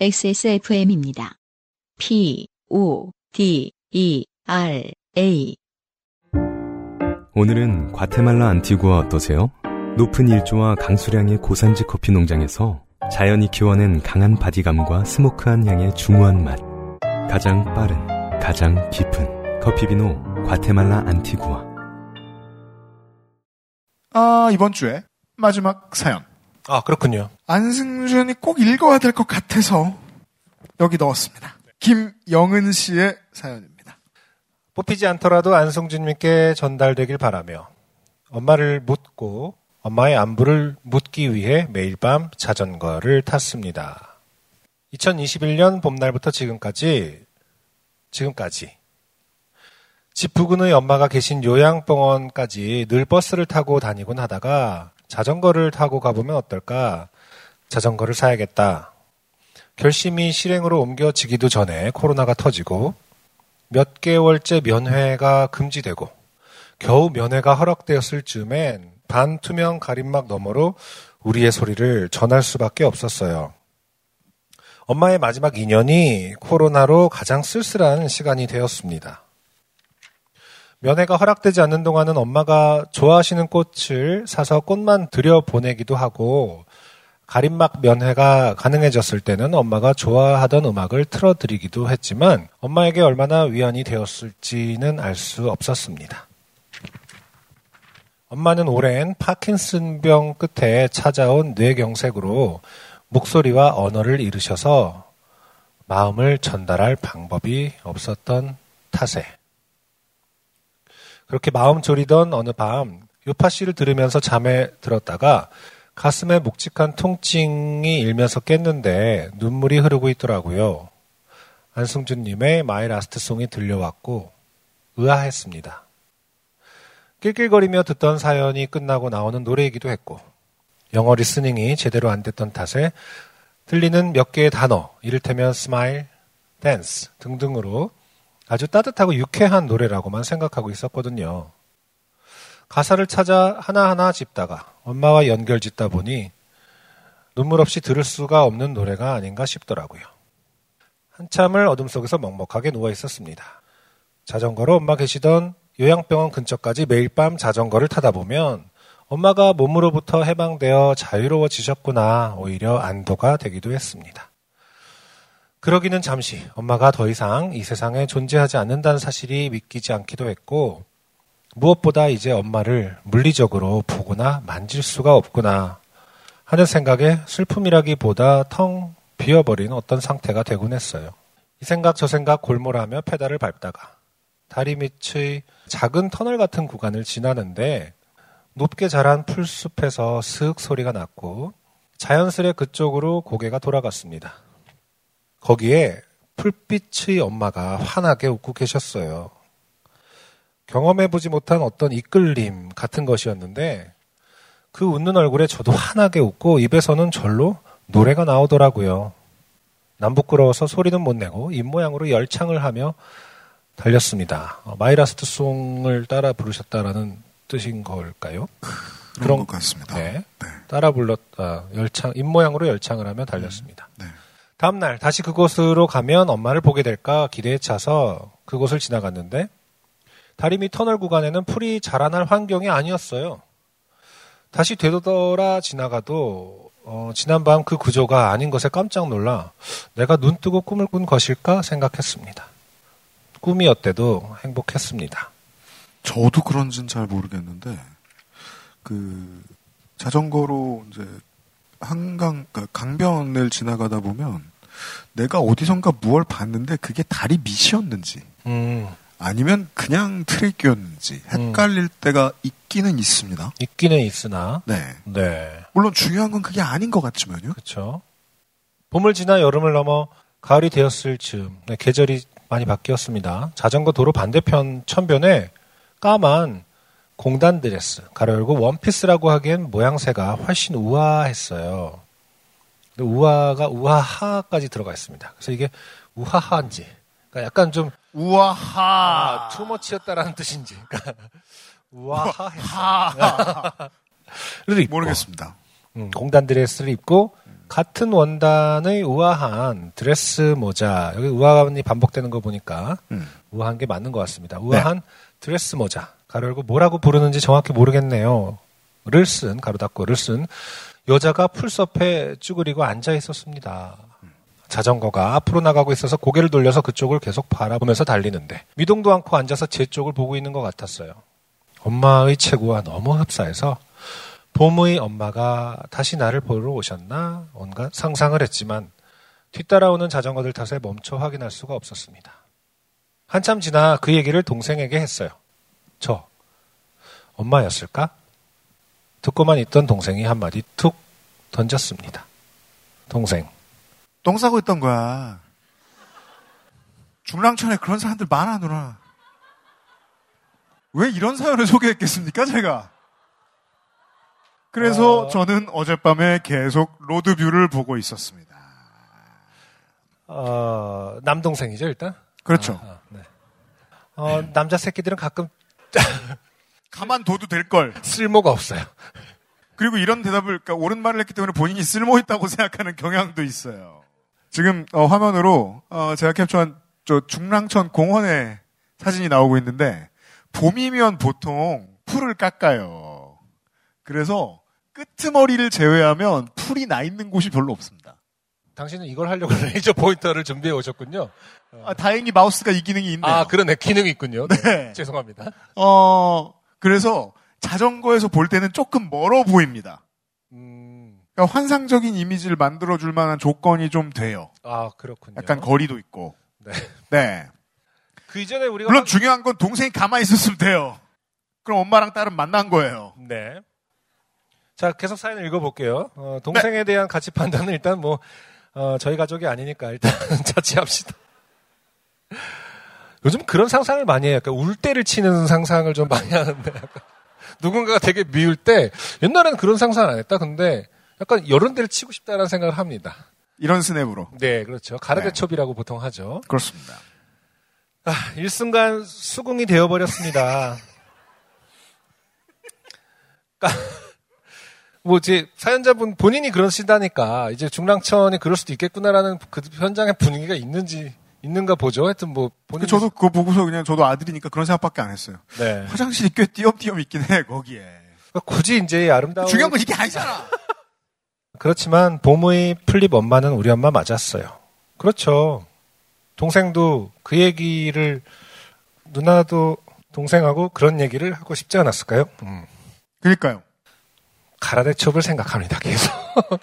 XSFM입니다. P, O, D, E, R, A. 오늘은 과테말라 안티구아 어떠세요? 높은 일조와 강수량의 고산지 커피 농장에서 자연이 키워낸 강한 바디감과 스모크한 향의 중후한 맛. 가장 빠른, 가장 깊은 커피비노 과테말라 안티구아. 아, 이번 주에 마지막 사연. 아, 그렇군요. 안승준이 꼭 읽어야 될 것 같아서 여기 넣었습니다. 김영은 씨의 사연입니다. 뽑히지 않더라도 안성준님께 전달되길 바라며 엄마를 묻고 엄마의 안부를 묻기 위해 매일 밤 자전거를 탔습니다. 2021년 봄날부터 지금까지, 지금까지. 집 부근의 엄마가 계신 요양병원까지 늘 버스를 타고 다니곤 하다가 자전거를 타고 가보면 어떨까? 자전거를 사야겠다. 결심이 실행으로 옮겨지기도 전에 코로나가 터지고 몇 개월째 면회가 금지되고 겨우 면회가 허락되었을 즈음엔 반투명 가림막 너머로 우리의 소리를 전할 수밖에 없었어요. 엄마의 마지막 2년이 코로나로 가장 쓸쓸한 시간이 되었습니다. 면회가 허락되지 않는 동안은 엄마가 좋아하시는 꽃을 사서 꽃만 들여보내기도 하고 가림막 면회가 가능해졌을 때는 엄마가 좋아하던 음악을 틀어드리기도 했지만 엄마에게 얼마나 위안이 되었을지는 알 수 없었습니다. 엄마는 오랜 파킨슨병 끝에 찾아온 뇌경색으로 목소리와 언어를 잃으셔서 마음을 전달할 방법이 없었던 탓에 그렇게 마음 졸이던 어느 밤 요파 씨를 들으면서 잠에 들었다가 가슴에 묵직한 통증이 일면서 깼는데 눈물이 흐르고 있더라고요. 안승준님의 My Last Song이 들려왔고 의아했습니다. 낄낄거리며 듣던 사연이 끝나고 나오는 노래이기도 했고 영어 listening이 제대로 안 됐던 탓에 들리는 몇 개의 단어, 이를테면 smile, dance 등등으로 아주 따뜻하고 유쾌한 노래라고만 생각하고 있었거든요. 가사를 찾아 하나하나 짚다가 엄마와 연결 짓다 보니 눈물 없이 들을 수가 없는 노래가 아닌가 싶더라고요. 한참을 어둠 속에서 먹먹하게 누워 있었습니다. 자전거로 엄마 계시던 요양병원 근처까지 매일 밤 자전거를 타다 보면 엄마가 몸으로부터 해방되어 자유로워지셨구나 오히려 안도가 되기도 했습니다. 그러기는 잠시 엄마가 더 이상 이 세상에 존재하지 않는다는 사실이 믿기지 않기도 했고 무엇보다 이제 엄마를 물리적으로 보거나 만질 수가 없구나 하는 생각에 슬픔이라기보다 텅 비어버린 어떤 상태가 되곤 했어요. 이 생각 저 생각 골몰하며 페달을 밟다가 다리 밑의 작은 터널 같은 구간을 지나는데 높게 자란 풀숲에서 슥 소리가 났고 자연스레 그쪽으로 고개가 돌아갔습니다. 거기에 풀빛의 엄마가 환하게 웃고 계셨어요. 경험해보지 못한 어떤 이끌림 같은 것이었는데 그 웃는 얼굴에 저도 환하게 웃고 입에서는 절로 노래가 나오더라고요. 남 부끄러워서 소리는 못 내고 입모양으로 열창을 하며 달렸습니다. 어, My Last Song을 따라 부르셨다라는 뜻인 걸까요? 그런 것 같습니다. 네. 네. 따라 불렀다. 열창, 입모양으로 열창을 하며 달렸습니다. 네. 다음날 다시 그곳으로 가면 엄마를 보게 될까 기대에 차서 그곳을 지나갔는데 다리 밑 터널 구간에는 풀이 자라날 환경이 아니었어요. 다시 되돌아 지나가도 어, 지난밤 그 구조가 아닌 것에 깜짝 놀라 내가 눈 뜨고 꿈을 꾼 것일까 생각했습니다. 꿈이었대도 행복했습니다. 저도 그런지는 잘 모르겠는데 그 자전거로 이제 한강 그러니까 강변을 지나가다 보면 내가 어디선가 무얼 봤는데 그게 다리 밑이었는지 음, 아니면 그냥 트랙이었는지 헷갈릴 때가 있기는 있습니다. 있기는 있으나 네. 네. 물론 중요한 건 그게 아닌 것 같지만요. 그렇죠. 봄을 지나 여름을 넘어 가을이 되었을 즈음 네, 계절이 많이 바뀌었습니다. 자전거 도로 반대편 천변에 까만 공단 드레스 가로 열고 원피스라고 하기엔 모양새가 훨씬 우아했어요. 우아가 우아하까지 들어가 있습니다. 그래서 이게 우아한지 그러니까 약간 좀 우아하. 아, too much였다라는 뜻인지 그러니까 우아하했어. 그래도 입고, 모르겠습니다. 음, 공단 드레스를 입고 같은 원단의 우아한 드레스 모자 여기 우아함이 반복되는 거 보니까 음. 우아한 게 맞는 것 같습니다. 우아한 드레스 모자 가로 열고 뭐라고 부르는지 정확히 모르겠네요. 를 쓴 가로 닫고를 쓴 여자가 풀숲에 쭈그리고 앉아 있었습니다. 자전거가 앞으로 나가고 있어서 고개를 돌려서 그쪽을 계속 바라보면서 달리는데 미동도 않고 앉아서 제 쪽을 보고 있는 것 같았어요. 엄마의 체구와 너무 흡사해서 봄의 엄마가 다시 나를 보러 오셨나 온갖 상상을 했지만 뒤따라오는 자전거들 탓에 멈춰 확인할 수가 없었습니다. 한참 지나 그 얘기를 동생에게 했어요. 저 엄마였을까? 듣고만 있던 동생이 한마디 툭 던졌습니다. 동생 똥 싸고 있던 거야. 중랑천에 그런 사람들 많아, 누나. 왜 이런 사연을 소개했겠습니까, 제가? 그래서 어. 저는 어젯밤에 계속 로드뷰를 보고 있었습니다. 어, 남동생이죠 일단. 그렇죠. 아, 아, 네. 어, 남자 새끼들은 가끔 가만 둬도 될 걸. 쓸모가 없어요. 그리고 이런 대답을, 그러니까 옳은 말을 했기 때문에 본인이 쓸모 있다고 생각하는 경향도 있어요. 지금, 어, 화면으로, 어, 제가 캡처한 저 중랑천 공원의 사진이 나오고 있는데, 봄이면 보통 풀을 깎아요. 그래서 끄트머리를 제외하면 풀이 나 있는 곳이 별로 없습니다. 당신은 이걸 하려고 레이저 포인터를 준비해 오셨군요. 아, 다행히 마우스가 이 기능이 있네요. 아, 그러네. 기능이 있군요. 네. 네. 죄송합니다. 어, 그래서 자전거에서 볼 때는 조금 멀어 보입니다. 음, 그러니까 환상적인 이미지를 만들어 줄 만한 조건이 좀 돼요. 아, 그렇군요. 약간 거리도 있고. 네. 네. 그 이전에 우리가. 물론 막- 중요한 건 동생이 가만히 있었으면 돼요. 그럼 엄마랑 딸은 만난 거예요. 네. 자, 계속 사연을 읽어볼게요. 어, 동생에 대한 가치 판단은 일단 뭐, 어, 저희 가족이 아니니까 일단 자취합시다. 요즘 그런 상상을 많이 해요. 약간 울 때를 치는 상상을 좀 많이 하는데, 약간 누군가가 되게 미울 때, 옛날에는 그런 상상을 안 했다. 근데 약간 여러 대를 치고 싶다는 생각을 합니다. 이런 스냅으로. 네, 그렇죠. 가르데첩이라고 보통 하죠. 그렇습니다. 아, 일순간 수긍이 되어버렸습니다. 까- 뭐 이제 사연자분 본인이 그러시다니까 이제 중랑천이 그럴 수도 있겠구나라는 그 현장의 분위기가 있는지 있는가 보죠. 하여튼 뭐 본인 그 저도 그거 보고서 그냥 저도 아들이니까 그런 생각밖에 안 했어요. 네. 화장실이 꽤 띄엄띄엄 있긴 해, 거기에. 그러니까 굳이 이제 아름다운 중요한 건 이게 아니잖아! 그렇지만 봄의 플립 엄마는 우리 엄마 맞았어요. 그렇죠. 동생도 그 얘기를 누나도 동생하고 그런 얘기를 하고 싶지 않았을까요? 음. 그니까요. 가라데첩을 생각합니다. 계속.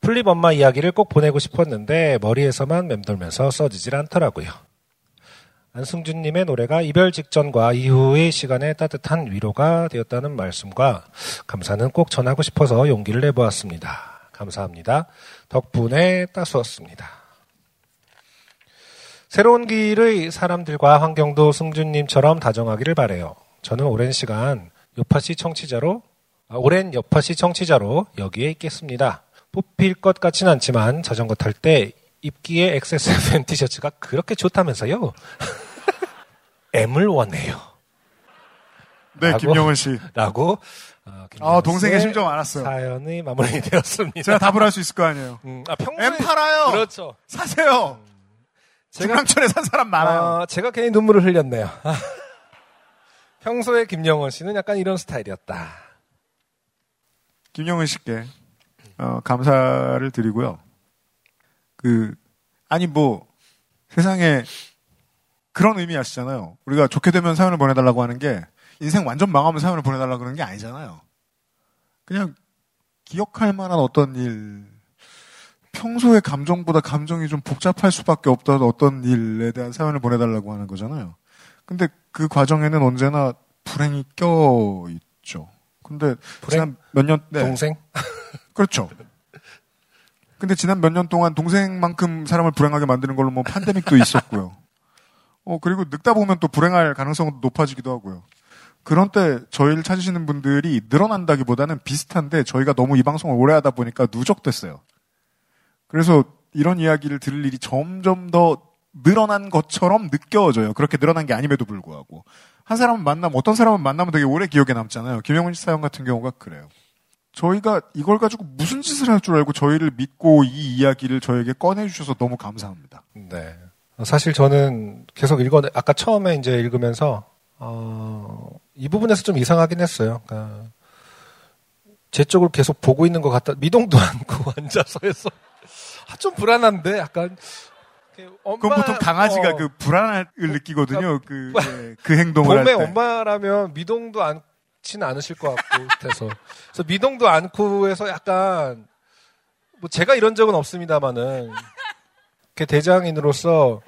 풀잎 엄마 이야기를 꼭 보내고 싶었는데 머리에서만 맴돌면서 써지질 않더라고요. 안승준님의 노래가 이별 직전과 이후의 시간에 따뜻한 위로가 되었다는 말씀과 감사는 꼭 전하고 싶어서 용기를 내보았습니다. 감사합니다. 덕분에 따스웠습니다. 새로운 길의 사람들과 환경도 승준님처럼 다정하기를 바래요. 저는 오랜 시간 요파시 청취자로 아, 오랜 여파시 청취자로 여기에 있겠습니다. 뽑힐 것 같진 않지만 자전거 탈 때 입기에 XSFM 티셔츠가 그렇게 좋다면서요? M을 원해요. 네, 라고? 김영은 씨. 라고 어, 아, 동생의 심정 알았어요. 사연이 마무리되었습니다. 제가 답을 할 수 있을 거 아니에요. 음, 아, 평소에 엠 팔아요! 그렇죠. 사세요! 제가 중랑천에 산 사람 많아요. 어, 제가 괜히 눈물을 흘렸네요. 평소에 김영원 씨는 약간 이런 스타일이었다. 김영은 씨께 어, 감사를 드리고요. 그 아니 뭐 세상에 그런 의미 아시잖아요. 우리가 좋게 되면 사연을 보내달라고 하는 게 인생 완전 망하면 사연을 보내달라고 그러는 게 아니잖아요. 그냥 기억할 만한 어떤 일, 평소의 감정보다 감정이 좀 복잡할 수밖에 없던 어떤 일에 대한 사연을 보내달라고 하는 거잖아요. 근데 그 과정에는 언제나 불행이 껴 있죠. 근데? 지난 몇 년, 네. 동생? 그렇죠. 근데 지난 몇 년 동안 동생만큼 사람을 불행하게 만드는 걸로 뭐 팬데믹도 있었고요. 어, 그리고 늙다 보면 또 불행할 가능성도 높아지기도 하고요. 그런 때 저희를 찾으시는 분들이 늘어난다기보다는 비슷한데 저희가 너무 이 방송을 오래 하다 보니까 누적됐어요. 그래서 이런 이야기를 들을 일이 점점 더 늘어난 것처럼 느껴져요. 그렇게 늘어난 게 아님에도 불구하고. 한 사람은 만나면, 어떤 사람은 만나면 되게 오래 기억에 남잖아요. 김영훈 씨 사연 같은 경우가 그래요. 저희가 이걸 가지고 무슨 짓을 할 줄 알고 저희를 믿고 이 이야기를 저에게 꺼내주셔서 너무 감사합니다. 네. 사실 저는 계속 읽어, 아까 처음에 이제 읽으면서, 어, 이 부분에서 좀 이상하긴 했어요. 그러니까 제 쪽을 계속 보고 있는 것 같다. 미동도 않고 앉아서 해서. 아, 좀 불안한데? 약간. 엄마, 그건 보통 강아지가 어, 그 불안을 느끼거든요. 그, 예, 그 행동을 할 봄에 때. 엄마라면 미동도 않지는 않으실 것 같고, 같아서. 그래서 미동도 않고 해서 약간, 뭐 제가 이런 적은 없습니다만은, 이렇게 대장인으로서,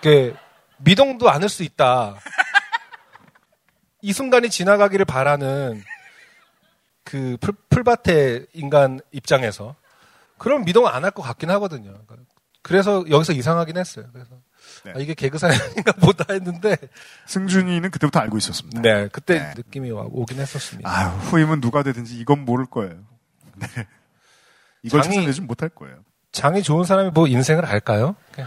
이렇게 미동도 않을 수 있다. 이 순간이 지나가기를 바라는 그 풀, 풀밭의 인간 입장에서 그럼 미동 안 할 것 같긴 하거든요. 그래서 여기서 이상하긴 했어요. 그래서 네. 아, 이게 개그 사연인가 보다 했는데 승준이는 그때부터 알고 있었습니다. 네 그때 네. 느낌이 와- 오긴 했었습니다. 아유, 후임은 누가 되든지 이건 모를 거예요. 네. 이걸 장이- 찾아내지 못할 거예요. 장이 좋은 사람이 뭐 인생을 알까요?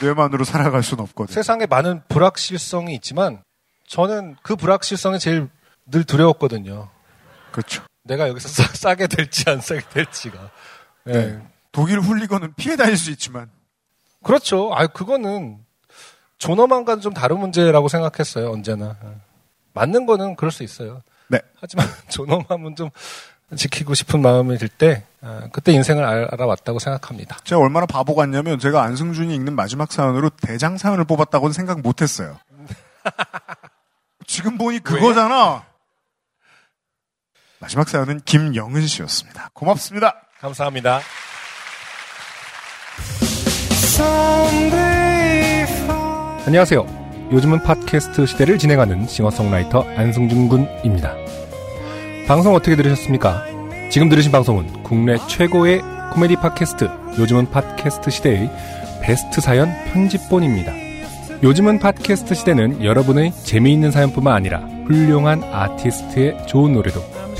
뇌만으로 살아갈 수는 없거든요. 세상에 많은 불확실성이 있지만 저는 그 불확실성이 제일 늘 두려웠거든요. 그렇죠. 내가 여기서 싸, 싸게 될지 안 싸게 될지가. 네. 네. 독일 훌리건은 피해 다닐 수 있지만 그렇죠. 아, 그거는 존엄함과는 좀 다른 문제라고 생각했어요. 언제나 맞는 거는 그럴 수 있어요. 네. 하지만 존엄함은 좀 지키고 싶은 마음이 들때 아, 그때 인생을 알, 알아왔다고 생각합니다. 제가 얼마나 바보 같냐면 제가 안승준이 읽는 마지막 사연으로 대장 사연을 뽑았다고는 생각 못 했어요. 지금 보니 그거잖아. 마지막 사연은 김영은 씨였습니다. 고맙습니다. 감사합니다. 안녕하세요. 요즘은 팟캐스트 시대를 진행하는 싱어송라이터 안승준 군입니다. 방송 어떻게 들으셨습니까? 지금 들으신 방송은 국내 최고의 코미디 팟캐스트 요즘은 팟캐스트 시대의 베스트 사연 편집본입니다. 요즘은 팟캐스트 시대는 여러분의 재미있는 사연뿐만 아니라 훌륭한 아티스트의 좋은 노래도